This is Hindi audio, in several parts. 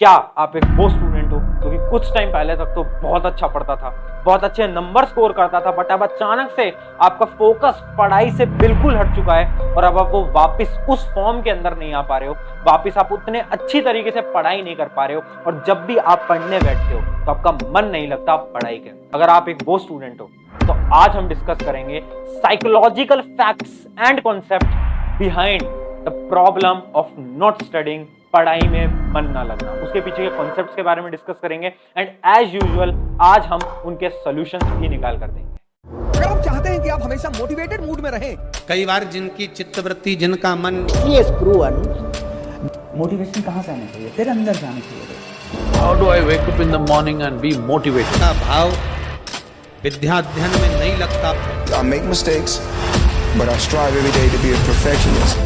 क्या आप एक वो स्टूडेंट हो क्योंकि तो कुछ टाइम पहले तक तो बहुत अच्छा पढ़ता था, बहुत अच्छे नंबर स्कोर करता था बट अब अचानक से आपका फोकस पढ़ाई से बिल्कुल हट चुका है और अब आप वो वापस उस फॉर्म के अंदर नहीं आ पा रहे हो। वापस आप उतने अच्छी तरीके से पढ़ाई नहीं कर पा रहे हो और जब भी आप पढ़ने बैठते हो तो आपका मन नहीं लगता पढ़ाई के। अगर आप एक वो स्टूडेंट हो तो आज हम डिस्कस करेंगे psychological facts and concept behind the problem of not studying पढ़ाई में मन ना लगना। उसके पीछे के कॉन्सेप्ट्स के बारे में डिस्कस करेंगे एंड एज यूजुअल आज हम उनके सॉल्यूशंस भी निकाल कर देंगे। अगर हम चाहते हैं कि आप हमेशा मोटिवेटेड मूड में रहें कई बार जिनकी चित्तवृत्ति जिनका मन मोटिवेशन कहाँ से आना चाहिए? तेरे अंदर से आना चाहिए। How do I wake up in the morning and be motivated? का भाव विद्याध्ययन में नहीं लगता। I make mistakes, but I strive every day to be a perfectionist.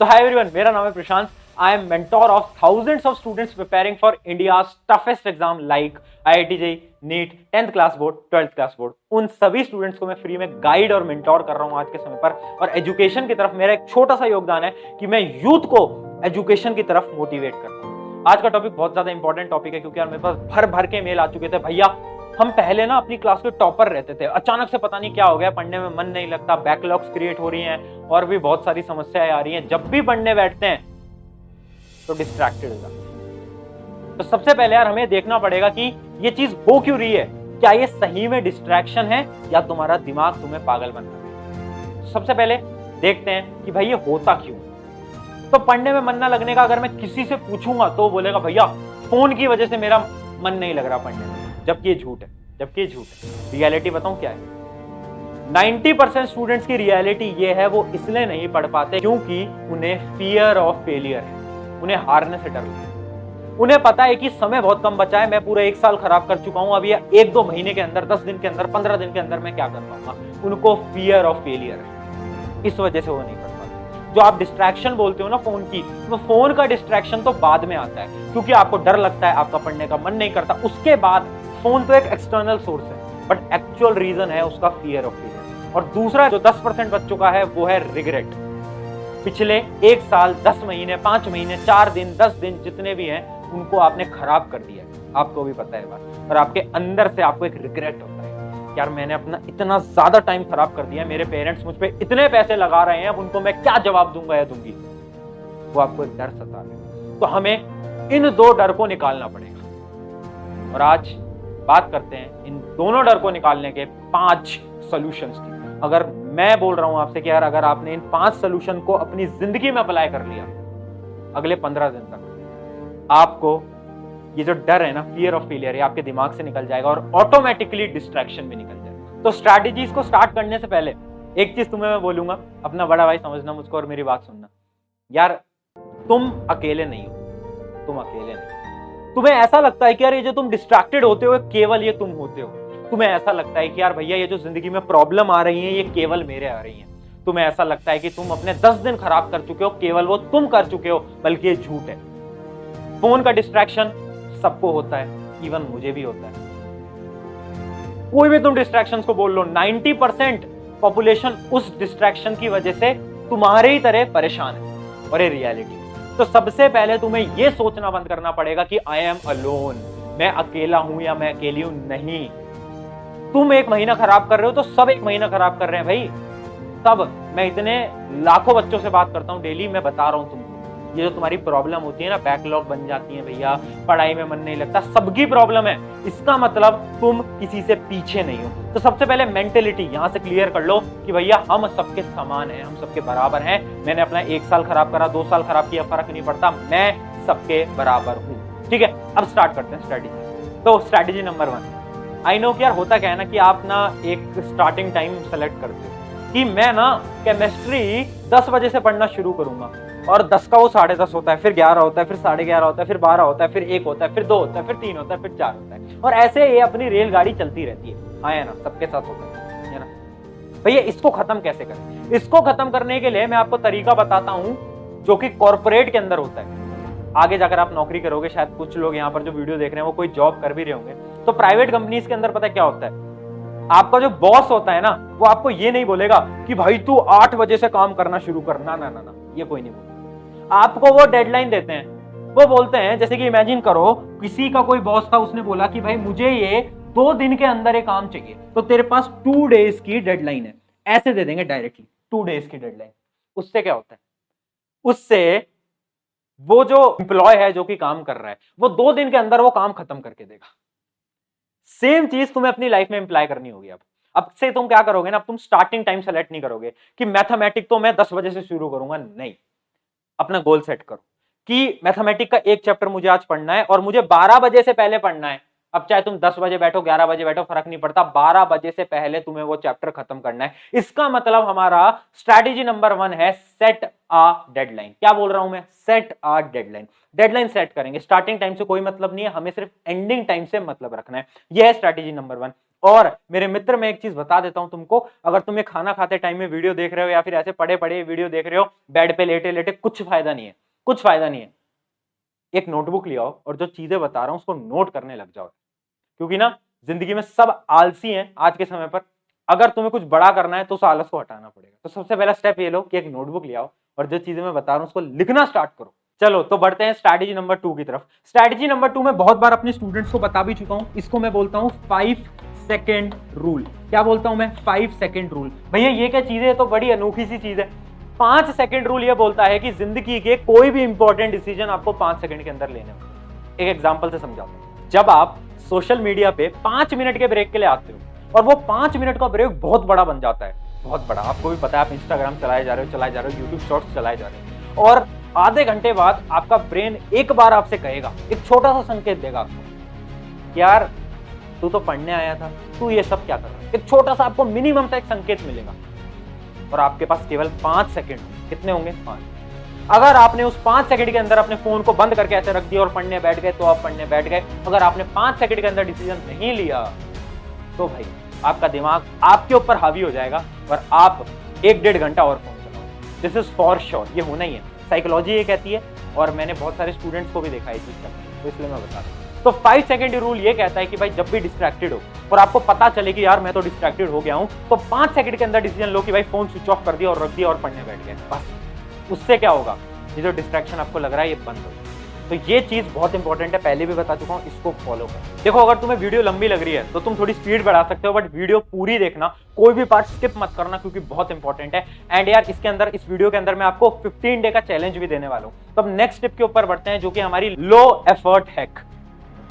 So hi everyone, मेरा नाम है प्रशांत। I am mentor of thousands of students preparing for India's toughest exam like IIT JEE, NEET, 10th class board, 12th class board. उन सभी स्टूडेंट्स को मैं फ्री में गाइड और मेंटोर कर रहा हूँ आज के समय पर। और एजुकेशन की तरफ़ मेरा एक छोटा सा योगदान है कि मैं यूथ को एजुकेशन की तरफ़ मोटिवेट करता हूँ। आज का टॉपिक बहुत ज़्यादा इंपॉर्टेंट टॉपिक है क्योंकि यार मेरे पास भर भर के मेल आ चुके थे। भैया हम पहले ना अपनी क्लास के टॉपर रहते थे। अचानक से पता नहीं क्या हो गया पढ़ने में मन नहीं लगता बैकलॉग्स क्रिएट हो रही हैं और भी बहुत सारी समस्याएँ आ रही हैं। जब भी पढ़ने बैठते हैं तो डिस्ट्रैक्टेड तो सबसे पहले यार हमें देखना पड़ेगा कि ये चीज़ हो क्यों रही है? क्या ये सही में डिस्ट्रैक्शन है या तुम्हारा दिमाग तुम्हें पागल बन है? सबसे पहले देखते हैं कि भाई ये होता क्यों तो पढ़ने में मन ना लगने का अगर मैं किसी से पूछूँगा तो बोलेगा, भैया, फ़ोन की वजह से मेरा मन नहीं लग रहा पढ़ने में, जबकि ये झूठ है, जबकि ये झूठ है। रियलिटी बताऊँ क्या है? 90 परसेंट स्टूडेंट्स की रियलिटी ये है, वो इसलिए नहीं पढ़ पाते क्योंकि उन्हें फियर ऑफ़ फेलियर है। उन्हें हारने से डर लगता उन्हें पता है कि समय बहुत कम बचा है, मैं पूरा एक साल खराब कर चुका हूँ, अब ये एक दो महीने के अंदर, दस दिन के अंदर, पंद्रह दिन के अंदर मैं क्या कर पाऊँगा? उनको फियर ऑफ़ फेलियर है। इस वजह से वो नहीं कर पाते। जो आप डिस्ट्रैक्शन बोलते हो ना फ़ोन की तो फ़ोन का डिस्ट्रैक्शन तो बाद में आता है, क्योंकि आपको डर लगता है, आपका पढ़ने का मन नहीं करता। उसके बाद फ़ोन तो एक एक्सटर्नल सोर्स है बट एक्चुअल रीजन है उसका फियर ऑफ़ फेलियर और दूसरा जो दस परसेंट बच्चों का है, वो है रिग्रेट पिछले एक साल, दस महीने, पाँच महीने, चार दिन, दस दिन जितने भी हैं, उनको आपने खराब कर दिया आपको भी पता है बात। और आपके अंदर से आपको एक रिग्रेट होता है यार मैंने अपना इतना ज़्यादा टाइम खराब कर दिया मेरे पेरेंट्स मुझ पर पे इतने पैसे लगा रहे हैं उनको मैं क्या जवाब दूँगा या दूँगी? वो आपको एक डर सता रहे तो हमें इन दो डर को निकालना पड़ेगा। और आज बात करते हैं इन दोनों डर को निकालने के पाँच सॉल्यूशंस की। अगर मैं बोल रहा हूँ आपसे कि यार, अगर आपने इन पाँच सोल्यूशन को अपनी ज़िंदगी में अप्लाई कर लिया, अगले पंद्रह दिन तक, आपको ये जो डर है ना फियर ऑफ़ फेलियर है आपके दिमाग से निकल जाएगा और ऑटोमेटिकली डिस्ट्रैक्शन भी निकल जाएगा। तो स्ट्रैटेजीज को स्टार्ट करने से पहले, एक चीज़ तुम्हें मैं बोलूँगा, अपना बड़ा भाई समझना मुझको और मेरी बात सुनना। यार, तुम अकेले नहीं हो, तुम अकेले नहीं तुम्हें ऐसा लगता है कि यार, ये जो तुम डिस्ट्रैक्टेड होते हो केवल ये तुम होते हो। तुम्हें ऐसा लगता है कि यार भैया, ये जो ज़िंदगी में प्रॉब्लम आ रही है, ये केवल मेरे आ रही है। तुम्हें ऐसा लगता है कि तुम अपने दस दिन खराब कर चुके हो, केवल वो तुम कर चुके हो, बल्कि ये झूठ है। फ़ोन का डिस्ट्रैक्शन सबको होता है इवन मुझे भी होता है। कोई भी तुम डिस्ट्रैक्शन को बोल लो 90 परसेंट पॉपुलेशन उस डिस्ट्रैक्शन की वजह से तुम्हारे ही तरह परेशान है, और ये रियलिटी तो सबसे पहले तुम्हें यह सोचना बंद करना पड़ेगा कि आई एम अलोन मैं अकेला हूँ या मैं अकेली हूँ? नहीं। तुम एक महीना खराब कर रहे हो तो सब एक महीना खराब कर रहे हैं भाई। सब मैं इतने लाखों बच्चों से बात करता हूँ, डेली मैं बता रहा हूँ तुमको। ये जो तुम्हारी प्रॉब्लम होती है ना बैकलॉग बन जाती है भैया, पढ़ाई में मन नहीं लगता, सबकी प्रॉब्लम है। इसका मतलब तुम किसी से पीछे नहीं हो। तो सबसे पहले मेंटेलिटी यहाँ से क्लियर कर लो कि भैया, हम सबके समान हैं, हम सबके बराबर हैं। मैंने अपना एक साल खराब करा, दो साल खराब किया, फ़र्क नहीं पड़ता। मैं सबके बराबर हूँ। ठीक है, अब स्टार्ट करते हैं स्ट्रेटेजी तो strategy number one I know कि यार होता क्या है ना कि आप ना एक स्टार्टिंग टाइम सेलेक्ट करते हो। कि मैं ना केमिस्ट्री दस बजे से पढ़ना शुरू करूँगा और दस का वो साढ़े दस होता है, फिर ग्यारह होता है, फिर साढ़े ग्यारह होता है, फिर बारह होता है, फिर एक होता है, फिर दो होता है, फिर तीन होता है, फिर चार होता है। और ऐसे ये अपनी रेलगाड़ी चलती रहती है। हाँ है ना? सबके साथ होता है। भैया, इसको खत्म कैसे करें? इसको खत्म करने के लिए मैं आपको तरीका बताता हूँ, जो कि कॉर्पोरेट के अंदर होता है। आगे जाकर आप नौकरी करोगे, शायद कुछ लोग यहाँ पर जो वीडियो देख रहे हैं, वो कोई जॉब कर भी रहे होंगे। तो प्राइवेट कंपनीज़ के अंदर पता है क्या होता है? आपका जो बॉस होता है ना, वो आपको ये नहीं बोलेगा कि भाई तू आठ बजे से काम करना शुरू कर। ना ना ना ये कोई नहीं बोलेगा आपको वो डेडलाइन देते हैं। वो बोलते हैं, जैसे कि इमेजिन करो, किसी का कोई बॉस था, उसने बोला कि भाई मुझे ये दो दिन के अंदर एक काम चाहिए। तो तेरे पास टू डेज़ की डेडलाइन है। ऐसे दे देंगे डायरेक्टली टू डेज़ की डेडलाइन उससे क्या होता है? उससे वो जो एम्प्लॉय है, जो कि काम कर रहा है, वो दो दिन के अंदर वो काम खत्म करके देगा। सेम चीज़ तुम्हें अपनी लाइफ में इंप्लाई करनी होगी अब। अब से तुम क्या करोगे ना, अब तुम स्टार्टिंग टाइम सेलेक्ट नहीं करोगे कि मैथमेटिक तो मैं दस बजे से शुरू करूँगा, नहीं। अपना गोल सेट करो कि मैथमेटिक का एक चैप्टर मुझे आज पढ़ना है और मुझे बारह बजे से पहले पढ़ना है। अब चाहे तुम 10 बजे बैठो 11 बजे बैठो, फ़र्क नहीं पड़ता। 12 बजे से पहले तुम्हें वो चैप्टर खत्म करना है। इसका मतलब हमारा स्ट्रैटेजी नंबर वन है सेट आ डेडलाइन क्या बोल रहा हूँ मैं? Set a deadline deadline set करेंगे। स्टार्टिंग टाइम से कोई मतलब नहीं है, हमें सिर्फ़ एंडिंग टाइम से मतलब रखना है। यह है स्ट्रैटेजी नंबर वन और मेरे मित्र, मैं एक चीज़ बता देता हूँ तुमको, अगर तुम्हें खाना खाते टाइम में वीडियो देख रहे हो या फिर ऐसे पड़े पड़े वीडियो देख रहे हो बेड पे लेटे लेटे कुछ फ़ायदा नहीं है। कुछ फ़ायदा नहीं है। एक नोटबुक ले आओ और जो चीज़ें बता रहा हूँ उसको नोट करने लग जाओ। क्योंकि ना, ज़िंदगी में सब आलसी हैं आज के समय पर। अगर तुम्हें कुछ बड़ा करना है तो उस आलस को हटाना पड़ेगा। तो सबसे पहला स्टेप ये लो कि एक नोटबुक ले आओ और जो चीज़ें मैं बता रहा हूँ उसको लिखना स्टार्ट करो। चलो तो बढ़ते हैं स्ट्रैटेजी नंबर टू की तरफ़। स्ट्रैटेजी नंबर टू में बहुत बार अपने स्टूडेंट्स को बता भी चुका हूँ। इसको मैं बोलता हूँ फाइव सेकेंड रूल क्या बोलता हूँ मैं? फाइव सेकेंड रूल भैया, ये क्या चीज़ है? तो बड़ी अनोखी सी चीज़ है। पाँच सेकेंड रूल ये बोलता है कि ज़िंदगी के कोई भी इंपॉर्टेंट डिसीज़न आपको पाँच सेकेंड के अंदर लेने एक एग्ज़ाम्पल से समझाता हूँ। जब आप सोशल मीडिया पे पाँच मिनट के ब्रेक के लिए आते हो, और वो पाँच मिनट का ब्रेक बहुत बड़ा बन जाता है, बहुत बड़ा। आपको भी पता है, आप इंस्टाग्राम चलाए जा रहे हो, चलाए जा रहे हो यूट्यूब शॉर्ट्स चलाए जा रहे हो, और आधे घंटे बाद आपका ब्रेन एक बार आपसे कहेगा, एक छोटा सा संकेत देगा आपको, यार, तू तो पढ़ने आया था, तू ये सब क्या कर रहा एक छोटा सा आपको मिनिमम सा एक संकेत मिलेगा, और आपके पास केवल पाँच सेकेंड कितने होंगे? पाँच। अगर आपने उस पाँच सेकंड के अंदर अपने फ़ोन को बंद करके ऐसे रख दिया और पढ़ने बैठ गए तो आप पढ़ने बैठ गए। अगर आपने पाँच सेकंड के अंदर डिसीज़न नहीं लिया तो भाई, आपका दिमाग आपके ऊपर हावी हो जाएगा और आप एक डेढ़ घंटा और फ़ोन चलाओ। दिस इज़ फॉर श्योर ये होना ही है। साइकोलॉजी ये कहती है और मैंने बहुत सारे स्टूडेंट्स को भी देखा है चीज़ तो इसलिए मैं बता रहा तो फाइव सेकेंड रूल ये कहता है कि भाई, जब भी डिस्ट्रैक्टेड हो और आपको पता चले कि यार मैं तो डिस्ट्रैक्टेड हो गया हूँ तो पाँच सेकंड के अंदर डिसीज़न लो कि भाई फ़ोन स्विच ऑफ़ कर दिया और रख दिया और पढ़ने बैठ गए। बस। उससे क्या होगा? ये जो डिस्ट्रैक्शन आपको लग रहा है, ये बंद हो तो ये चीज़ बहुत इंपॉर्टेंट है, पहले भी बता चुका हूँ, इसको फॉलो कर। देखो, अगर तुम्हें वीडियो लंबी लग रही है तो तुम थोड़ी स्पीड बढ़ा सकते हो बट वीडियो पूरी देखना, कोई भी पार्ट स्किप मत करना, क्योंकि बहुत इंपॉर्टेंट है। एंड यार, इसके अंदर, इस वीडियो के अंदर मैं आपको 15 डे का चैलेंज भी देने वाला हूँ। तो अब नेक्स्ट स्टेप के ऊपर बढ़ते हैं, जो कि हमारी लो एफर्ट हैक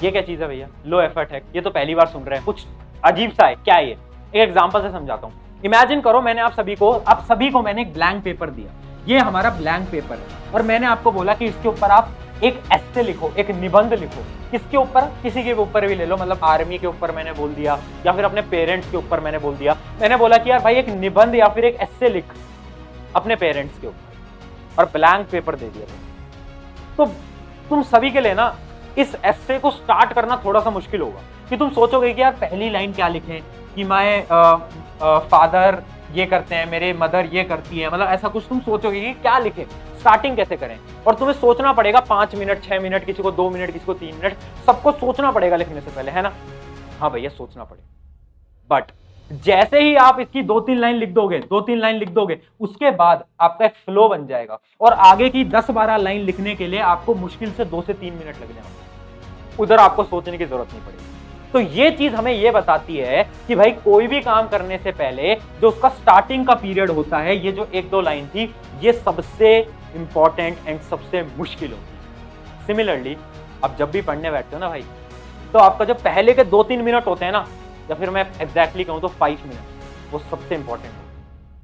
ये क्या चीज़ है भैया? लो एफर्ट हैक ये तो पहली बार सुन रहे हैं। कुछ अजीब सा है। क्या ये? एक एग्ज़ाम्पल से समझाता हूँ। इमेजिन करो, मैंने आप सभी को, आप सभी को मैंने एक ब्लैंक पेपर दिया। ये हमारा ब्लैंक पेपर है। और मैंने आपको बोला कि इसके ऊपर आप एक एस्से लिखो, एक निबंध लिखो। किसके ऊपर? किसी के ऊपर भी ले लो मतलब आर्मी के ऊपर मैंने बोल दिया, या फिर अपने पेरेंट्स के ऊपर मैंने बोल दिया। मैंने बोला कि यार भाई, एक निबंध या फिर एक एस्से लिख अपने पेरेंट्स के ऊपर। और ब्लैंक पेपर दे दिया। तो तुम सभी के लिए ना, इस एस्से को स्टार्ट करना थोड़ा सा मुश्किल होगा। कि तुम सोचोगे कि यार पहली लाइन क्या लिखें? कि माय फादर ये करते हैं, मेरे मदर ये करती है। मतलब ऐसा कुछ तुम सोचोगे कि क्या लिखे? स्टार्टिंग कैसे करें? और तुम्हें सोचना पड़ेगा पाँच मिनट, छह मिनट, किसी को दो मिनट, किसी को तीन मिनट, सबको सोचना पड़ेगा लिखने से पहले, है ना? हाँ भैया, सोचना पड़ेगा। बट जैसे ही आप इसकी दो तीन लाइन लिख दोगे, दो तीन लाइन लिख दोगे, उसके बाद आपका एक फ्लो बन जाएगा। और आगे की दस बारह लाइन लिखने के लिए आपको मुश्किल से दो से तीन मिनट लग जाएँगे। उधर आपको सोचने की ज़रूरत नहीं पड़ेगी। तो ये चीज़ हमें ये बताती है कि भाई कोई भी काम करने से पहले जो उसका स्टार्टिंग का पीरियड होता है, ये जो एक दो लाइन थी, ये सबसे इंपॉर्टेंट एंड सबसे मुश्किल होती है। सिमिलरली अब जब भी पढ़ने बैठते हो ना भाई तो आपका जो पहले के दो तीन मिनट होते हैं ना, या फिर मैं एग्जैक्टली कहूँ तो फाइव मिनट वो सबसे इंपॉर्टेंट है।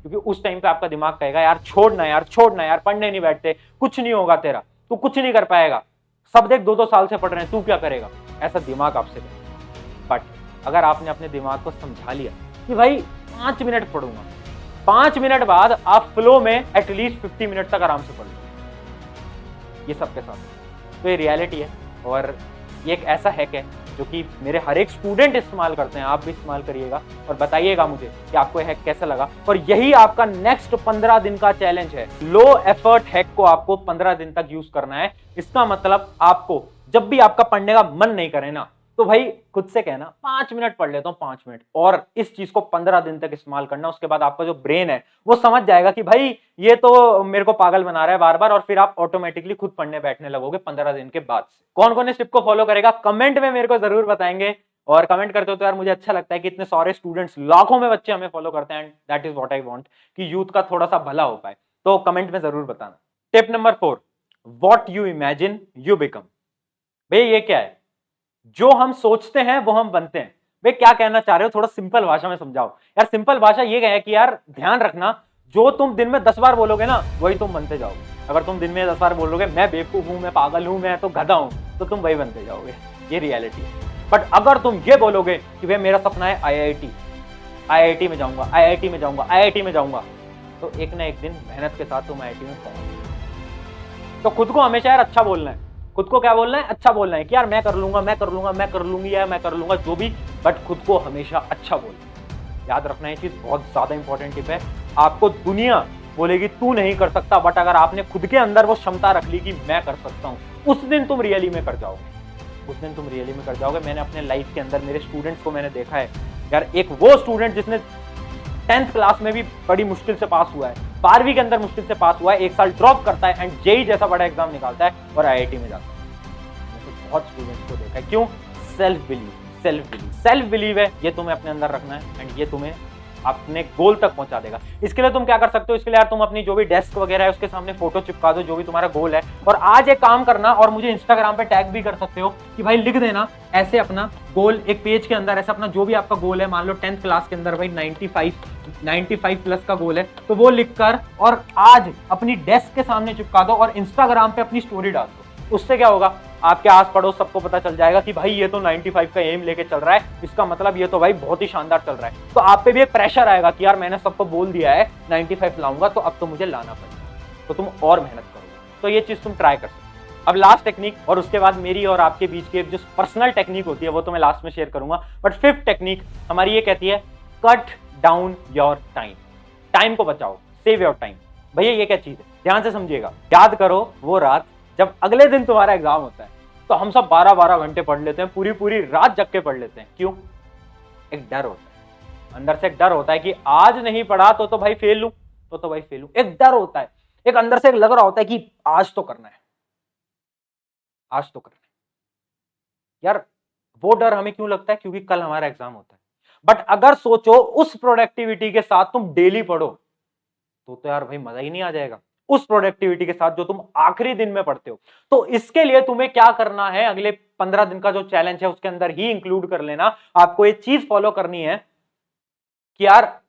क्योंकि उस टाइम पे आपका दिमाग कहेगा, यार छोड़ना यार छोड़ना यार, पढ़ने नहीं बैठते, कुछ नहीं होगा तेरा, तू कुछ नहीं कर पाएगा। सब देख दो दो साल से पढ़ रहे हैं, तू क्या करेगा? ऐसा दिमाग आपसे कहेगा। बट अगर आपने अपने दिमाग को समझा लिया कि भाई पाँच मिनट पढ़ूँगा, पाँच मिनट बाद आप फ्लो में एटलीस्ट फिफ्टी मिनट तक आराम से पढ़ लो। ये सबके साथ। तो ये रियलिटी है और ये एक ऐसा हैक है जो कि मेरे हर एक स्टूडेंट इस्तेमाल करते हैं। आप भी इस्तेमाल करिएगा और बताइएगा मुझे कि आपको हैक कैसा लगा। और यही आपका नेक्स्ट पंद्रह दिन का चैलेंज है। लो एफर्ट हैक को आपको पंद्रह दिन तक यूज़ करना है। इसका मतलब आपको जब भी आपका पढ़ने का मन नहीं करे ना तो भाई, खुद से कहना, पाँच मिनट पढ़ लेता हूँ, पाँच मिनट। और इस चीज़ को पंद्रह दिन तक इस्तेमाल करना, उसके बाद आपका जो ब्रेन है, वो समझ जाएगा कि भाई, ये तो मेरे को पागल बना रहा है बार बार और फिर आप ऑटोमेटिकली खुद पढ़ने बैठने लगोगे पंद्रह दिन के बाद कौन कौन इस टिप को फॉलो करेगा? कमेंट में मेरे को ज़रूर बताएँगे। और कमेंट करते हो तो यार, मुझे अच्छा लगता है कि इतने सारे स्टूडेंट्स लाखों में बच्चे हमें फॉलो करते हैं and that is what I want कि यूथ का थोड़ा सा भला हो पाए। तो कमेंट में ज़रूर बताना। Tip number four what you imagine you become भाई, ये क्या है? जो हम सोचते हैं, वो हम बनते हैं। भाई, क्या कहना चाह रहे हो? थोड़ा सिंपल भाषा में समझाओ। यार सिंपल भाषा ये है कि यार, ध्यान रखना, जो तुम दिन में दस बार बोलोगे ना, वही तुम बनते जाओगे। अगर तुम दिन में दस बार बोलोगे, मैं बेवकूफ़ हूँ, मैं पागल हूँ, मैं तो गधा हूँ तो तुम वही बनते जाओगे। ये रियलिटी है। बट अगर तुम ये बोलोगे कि भाई, मेरा सपना है आईआईटी आईआईटी में जाऊँगा आईआईटी में जाऊँगा आईआईटी में जाऊँगा तो एक ना एक दिन मेहनत के साथ तुम आईआईटी में पहुँच तो खुद को हमेशा यार अच्छा बोलना है। खुद को क्या बोलना है? अच्छा बोलना है कि यार मैं कर लूँगा, मैं कर लूँगा, मैं कर लूँगी या मैं कर लूँगा, जो भी बट खुद को हमेशा अच्छा बोलना याद रखना ये चीज़ बहुत ज़्यादा इंपॉर्टेंट टिप है। आपको दुनिया बोलेगी, तू नहीं कर सकता बट अगर आपने खुद के अंदर वो क्षमता रख ली कि मैं कर सकता हूँ, उस दिन तुम रियली में कर जाओगे। उस दिन तुम रियली में कर जाओगे। मैंने अपने लाइफ के अंदर, मेरे स्टूडेंट्स को मैंने देखा है। यार एक वो स्टूडेंट जिसने टेंथ क्लास में भी बड़ी मुश्किल से पास हुआ है। बारहवीं के अंदर मुश्किल से पास हुआ है, एक साल ड्रॉप करता है एंड जेई जैसा बड़ा एग्ज़ाम निकालता है और आई में जाता है। तो बहुत स्टूडेंट्स को देखा है। क्यों? Self believe self believe self believe है, ये तुम्हें अपने अंदर रखना है एंड ये तुम्हें अपने गोल तक पहुँचा देगा। इसके लिए तुम क्या कर सकते हो? इसके लिए यार तुम अपनी जो भी डेस्क वगैरह है, उसके सामने फ़ोटो चिपका दो, जो भी तुम्हारा गोल है। और आज एक काम करना, और मुझे इंस्टाग्राम पे टैग भी कर सकते हो कि भाई लिख देना, ऐसे अपना गोल एक पेज के अंदर, ऐसा अपना जो भी आपका गोल है, मान लो टेंथ क्लास के अंदर भाई 95 95 प्लस का गोल है तो वो लिखकर और आज अपनी डेस्क के सामने चिपका दो और इंस्टाग्राम पे अपनी स्टोरी डाल दो। उससे क्या होगा? आपके आस पड़ोस सबको पता चल जाएगा कि भाई ये तो 95 का एम लेके चल रहा है। इसका मतलब ये तो भाई बहुत ही शानदार चल रहा है। तो आप पे भी एक प्रेशर आएगा कि यार मैंने सबको बोल दिया है 95 लाऊँगा तो अब तो मुझे लाना पड़ेगा। तो तुम और मेहनत करोगे। तो ये चीज़ तुम ट्राई कर सकते अब लास्ट टेक्निक और उसके बाद मेरी और आपके बीच की एक जो पर्सनल टेक्निक होती है, वो तो मैं लास्ट में शेयर करूँगा। बट फिफ्थ टेक्निक हमारी ये कहती है cut down your time time को बचाओ। सेव योर टाइम भैया, ये क्या चीज़ है? ध्यान से समझिएगा। याद करो, वो रात जब अगले दिन तुम्हारा एग्ज़ाम होता है तो हम सब बारह बारह घंटे पढ़ लेते हैं पूरी पूरी रात जग के पढ़ लेते हैं। क्यों? एक डर होता है। अंदर से एक डर होता है कि आज नहीं पढ़ा तो तो भाई फेल लू तो तो भाई फेल लू एक डर होता है। एक अंदर से एक लग रहा होता है कि आज तो करना है। आज तो करना है। यार, वो डर हमें क्यों लगता है? क्योंकि कल हमारा एग्ज़ाम होता है। बट अगर सोचो, उस प्रोडक्टिविटी के साथ तुम डेली पढ़ो तो तो यार भाई मज़ा ही नहीं आ जाएगा। उस प्रोडक्टिविटी के साथ जो तुम आखिरी दिन में पढ़ते हो। तो इसके लिए तुम्हें क्या करना है? अगले पंद्रह दिन का जो चैलेंज है, उसके अंदर ही इंक्लूड कर लेना। आपको एक चीज़ फॉलो करनी है कि यार,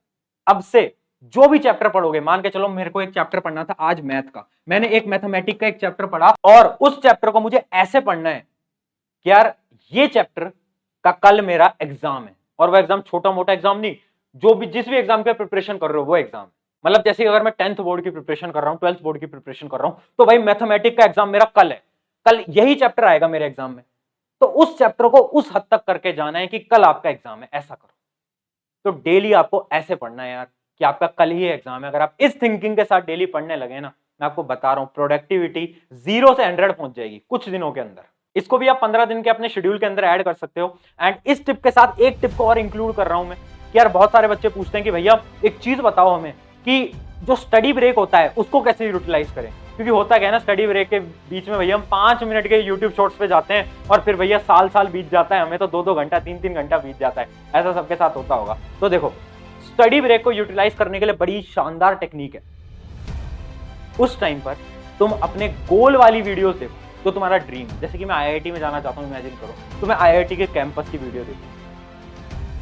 अब से जो भी चैप्टर पढ़ोगे, मान के चलो मेरे को एक चैप्टर पढ़ना था आज मैथ का। मैंने एक मैथमेटिक का एक चैप्टर पढ़ा और उस चैप्टर को मुझे ऐसे पढ़ना है कि यार, ये चैप्टर का कल मेरा एग्ज़ाम है। और वह एग्ज़ाम छोटा मोटा एग्ज़ाम नहीं, जो भी, जिस भी एग्ज़ाम के प्रिपरेशन कर रहे हो, वो एग्ज़ाम मतलब जैसे अगर मैं टेंथ बोर्ड की प्रिपरेशन कर रहा हूँ, ट्वेल्थ बोर्ड की प्रिपरेशन कर रहा हूँ तो भाई मैथमेटिक का एग्ज़ाम मेरा कल है। कल यही चैप्टर आएगा मेरे एग्ज़ाम में। तो उस चैप्टर को उस हद तक करके जाना है कि कल आपका एग्ज़ाम है, ऐसा करो। तो डेली आपको ऐसे पढ़ना है यार, कि आपका कल ही एग्ज़ाम है। अगर आप इस थिंकिंग के साथ डेली पढ़ने लगे ना, मैं आपको बता रहा हूँ प्रोडक्टिविटी ज़ीरो से हंड्रेड पहुँच जाएगी कुछ दिनों के अंदर। इसको भी आप पंद्रह दिन के अपने शेड्यूल के अंदर ऐड कर सकते हो। एंड इस टिप के साथ एक टिप को और इंक्लूड कर रहा हूँ मैं, कि यार बहुत सारे बच्चे पूछते हैं कि भैया, एक चीज़ बताओ हमें कि जो स्टडी ब्रेक होता है, उसको कैसे यूटिलाइज करें? क्योंकि होता क्या है ना स्टडी ब्रेक के बीच में भैया हम पाँच मिनट के यूट्यूब शॉर्ट्स पे जाते हैं और फिर भैया साल साल बीत जाता है, हमें तो दो दो घंटा तीन तीन घंटा बीत जाता है। ऐसा सबके साथ होता होगा। तो देखो स्टडी ब्रेक को यूटिलाइज करने के लिए बड़ी शानदार टेक्निक है। उस टाइम पर तुम अपने गोल वाली वीडियोस देखो, जो तुम्हारा ड्रीम जैसे कि मैं आईआईटी में जाना चाहता हूँ इमेजिन करो। तो मैं आईआईटी के कैंपस की वीडियो देखूँ।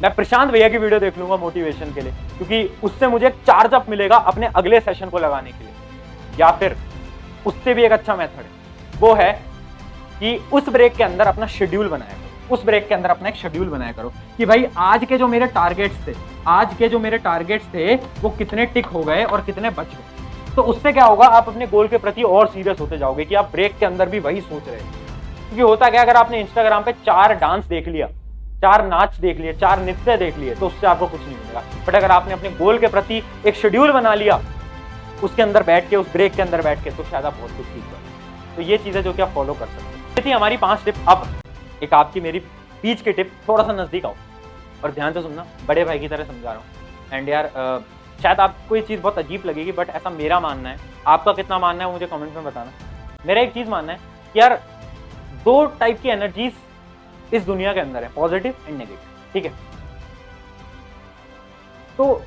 मैं प्रशांत भैया की वीडियो देख लूँगा मोटिवेशन के लिए, क्योंकि उससे मुझे चार्ज अप मिलेगा अपने अगले सेशन को लगाने के लिए। या फिर, उससे भी एक अच्छा मेथड है। वो है कि उस ब्रेक के अंदर अपना शेड्यूल बनाया करो। उस ब्रेक के अंदर अपना एक शेड्यूल बनाया करो कि भाई, आज के जो मेरे टारगेट्स थे, आज के जो मेरे टारगेट्स थे, वो कितने टिक हो गए और कितने बच गए। तो उससे क्या होगा, आप अपने गोल के प्रति और सीरियस होते जाओगे कि आप ब्रेक के अंदर भी वही सोच रहे क्योंकि होता क्या अगर आपने इंस्टाग्राम पे चार डांस देख लिया चार नाच देख लिए, चार नृत्य देख लिए तो उससे आपको कुछ नहीं मिलेगा। बट अगर आपने अपने गोल के प्रति एक शेड्यूल बना लिया, उसके अंदर बैठ के, उस ब्रेक के अंदर बैठ के तो शायद आप बहुत कुछ सीख सकते तो ये चीज़ें जो कि आप फॉलो कर सकते हैं। थी हमारी पाँच टिप अब एक आपकी मेरी बीच की टिप थोड़ा सा नज़दीक आओ। और ध्यान से सुनना, बड़े भाई की तरह समझा रहा हूँ। एंड यार शायद आपको ये चीज़ बहुत अजीब लगेगी बट ऐसा मेरा मानना है। आपका कितना मानना है मुझे कमेंट में बताना। मेरा एक चीज़ मानना है कि यार, दो टाइप की एनर्जीज इस दुनिया के अंदर है पॉजिटिव एंड नेगेटिव ठीक है? तो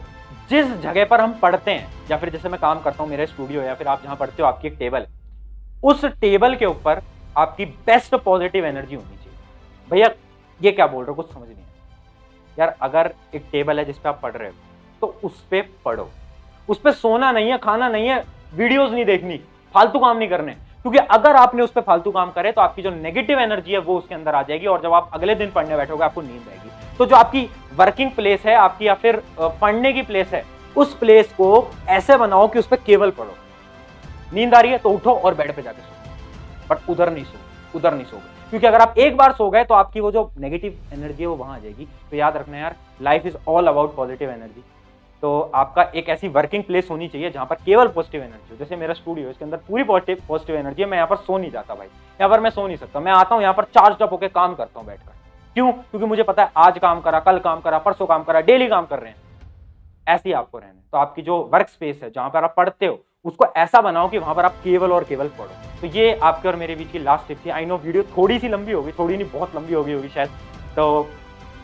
जिस जगह पर हम पढ़ते हैं, या फिर जैसे मैं काम करता हूँ, मेरा स्टूडियो या फिर आप जहाँ पढ़ते हो, आपकी एक टेबल है, उस टेबल के ऊपर आपकी बेस्ट पॉजिटिव एनर्जी होनी चाहिए। भैया, ये क्या बोल रहे हो? कुछ समझ नहीं यार, अगर एक टेबल है जिसपे आप पढ़ रहे हो तो उस पर पढ़ो। उस पर सोना नहीं है, खाना नहीं है वीडियोज़ नहीं देखनी, फालतू काम नहीं करने। क्योंकि अगर आपने उस पर फालतू काम करे तो आपकी जो नेगेटिव एनर्जी है वो उसके अंदर आ जाएगी और जब आप अगले दिन पढ़ने बैठोगे, आपको नींद आएगी। तो जो आपकी वर्किंग प्लेस है, आपकी या फिर पढ़ने की प्लेस है, उस प्लेस को ऐसे बनाओ कि उस पर केवल पढ़ो। नींद आ रही है तो उठो और बेड पे जाके सो। बट उधर नहीं सो, उधर नहीं सो क्योंकि अगर आप एक बार सो गए तो आपकी वो जो नेगेटिव एनर्जी है वो वहाँ आ जाएगी। तो याद रखना यार life is all about positive energy तो आपका एक ऐसी वर्किंग प्लेस होनी चाहिए जहाँ पर केवल पॉजिटिव एनर्जी हो। जैसे मेरा स्टूडियो इसके अंदर पूरी पॉजिटिव पॉजिटिव एनर्जी है, मैं यहाँ पर सो नहीं जाता भाई। यहाँ पर मैं सो नहीं सकता। मैं आता हूँ, यहाँ पर चार्ज अप होकर काम करता हूँ बैठकर। क्यों? क्योंकि मुझे पता है, आज काम करा, कल काम करा, परसों काम करा डेली काम कर रहे हैं। ऐसे ही आपको रहना है। तो आपकी जो वर्क स्पेस है, जहाँ पर आप पढ़ते हो, उसको ऐसा बनाओ कि वहाँ पर आप केवल और केवल पढ़ो। तो ये आपके और मेरे बीच की लास्ट टिप थी। आई नो वीडियो थोड़ी सी लंबी होगी, थोड़ी नहीं, बहुत लंबी होगी होगी शायद। तो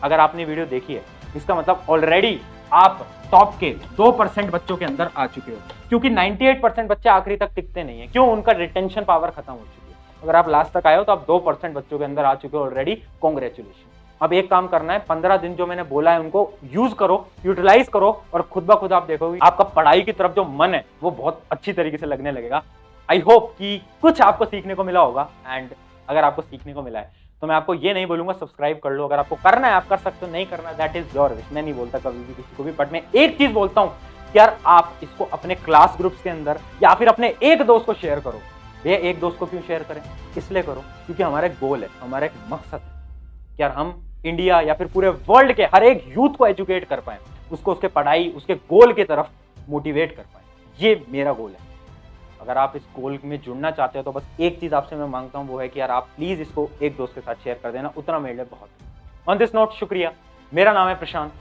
अगर आपने वीडियो देखी है, इसका मतलब ऑलरेडी आप टॉप के दो परसेंट बच्चों के अंदर आ चुके हो। क्योंकि 98 परसेंट बच्चे आखिरी तक टिकते नहीं है। क्यों? उनका रिटेंशन पावर खत्म हो चुकी है। अगर आप लास्ट तक आए हो तो आप दो परसेंट बच्चों के अंदर आ चुके हो ऑलरेडी कॉन्ग्रेचुलेशन अब एक काम करना है, पंद्रह दिन जो मैंने बोला है उनको यूज़ करो यूटिलाइज करो और खुद ब खुद आप देखोगे आपका पढ़ाई की तरफ़ जो मन है, वो बहुत अच्छी तरीके से लगने लगेगा। आई होप कि कुछ आपको सीखने को मिला होगा। एंड अगर आपको सीखने को मिला है तो मैं आपको ये नहीं बोलूँगा सब्सक्राइब कर लो। अगर आपको करना है, आप कर सकते हो, नहीं करना दैट इज़ योर विश मैं नहीं बोलता कभी भी किसी को भी बट मैं एक चीज़ बोलता हूँ यार, आप इसको अपने क्लास ग्रुप्स के अंदर या फिर अपने एक दोस्त को शेयर करो। भैया, एक दोस्त को क्यों शेयर करें? इसलिए करो, क्योंकि हमारा एक गोल है, हमारा एक मकसद है यार हम इंडिया या फिर पूरे वर्ल्ड के हर एक यूथ को एजुकेट कर पाए, उसको उसके पढ़ाई, उसके गोल की तरफ़ मोटिवेट कर पाए। ये मेरा गोल है। अगर आप इस गोल में जुड़ना चाहते हो तो बस एक चीज़ आपसे मैं माँगता हूँ, वो है कि यार आप प्लीज़ इसको एक दोस्त के साथ शेयर कर देना, उतना मेरे लिए बहुत ऑन दिस नोट शुक्रिया। मेरा नाम है प्रशांत।